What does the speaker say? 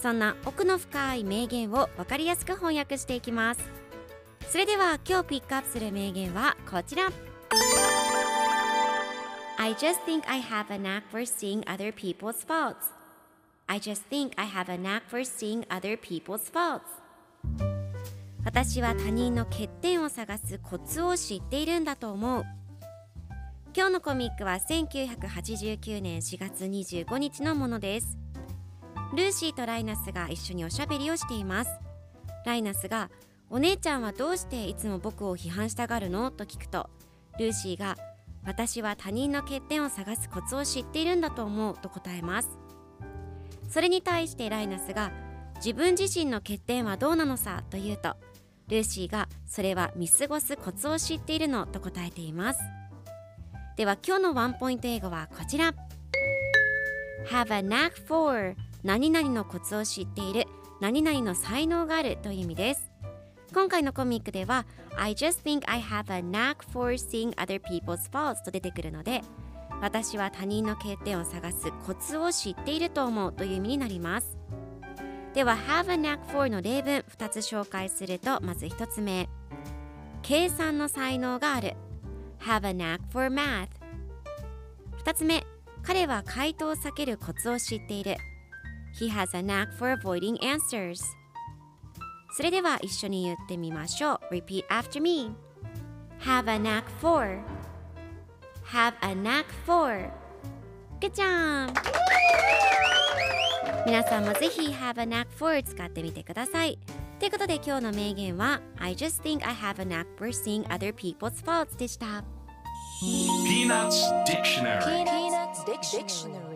そんな奥の深い名言を分かりやすく翻訳していきますそれでは今日ピックアップする名言はこちら I just think I have a knack for seeing other people's faults I just think I have a knack for seeing other people's faults 私は他人の欠点を探すコツを知っているんだと思う今日のコミックは1989年4月25日のものですルーシーとライナスが一緒におしゃべりをしています。ライナスがお姉ちゃんはどうしていつも僕を批判したがるの？と聞くとルーシーが私は他人の欠点を探すコツを知っているんだと思うと答えます。それに対してライナスが自分自身の欠点はどうなのさと言うとルーシーがそれは見過ごすコツを知っているのと答えています。では今日のワンポイント英語はこちら。Have a knack for 何々のコツを知っている何々の才能があるという意味です。今回のコミックでは I just think I have a knack for seeing other people's faults と出てくるので私は他人の欠点を探すコツを知っていると思うという意味になります。では have a knack for の例文2つ紹介するとまず1つ目。計算の才能がある。have a knack for math 2つ目。彼は回答を避けるコツを知っている。He has a knack for avoiding answers それでは一緒に言ってみましょう Repeat after me Have a knack for Have a knack for Good job! 皆さんもぜひ Have a knack for 使ってみてくださいということで今日の名言は I just think I have a knack for seeing other people's faults でした Peanuts Dictionary Peanuts Dictionary.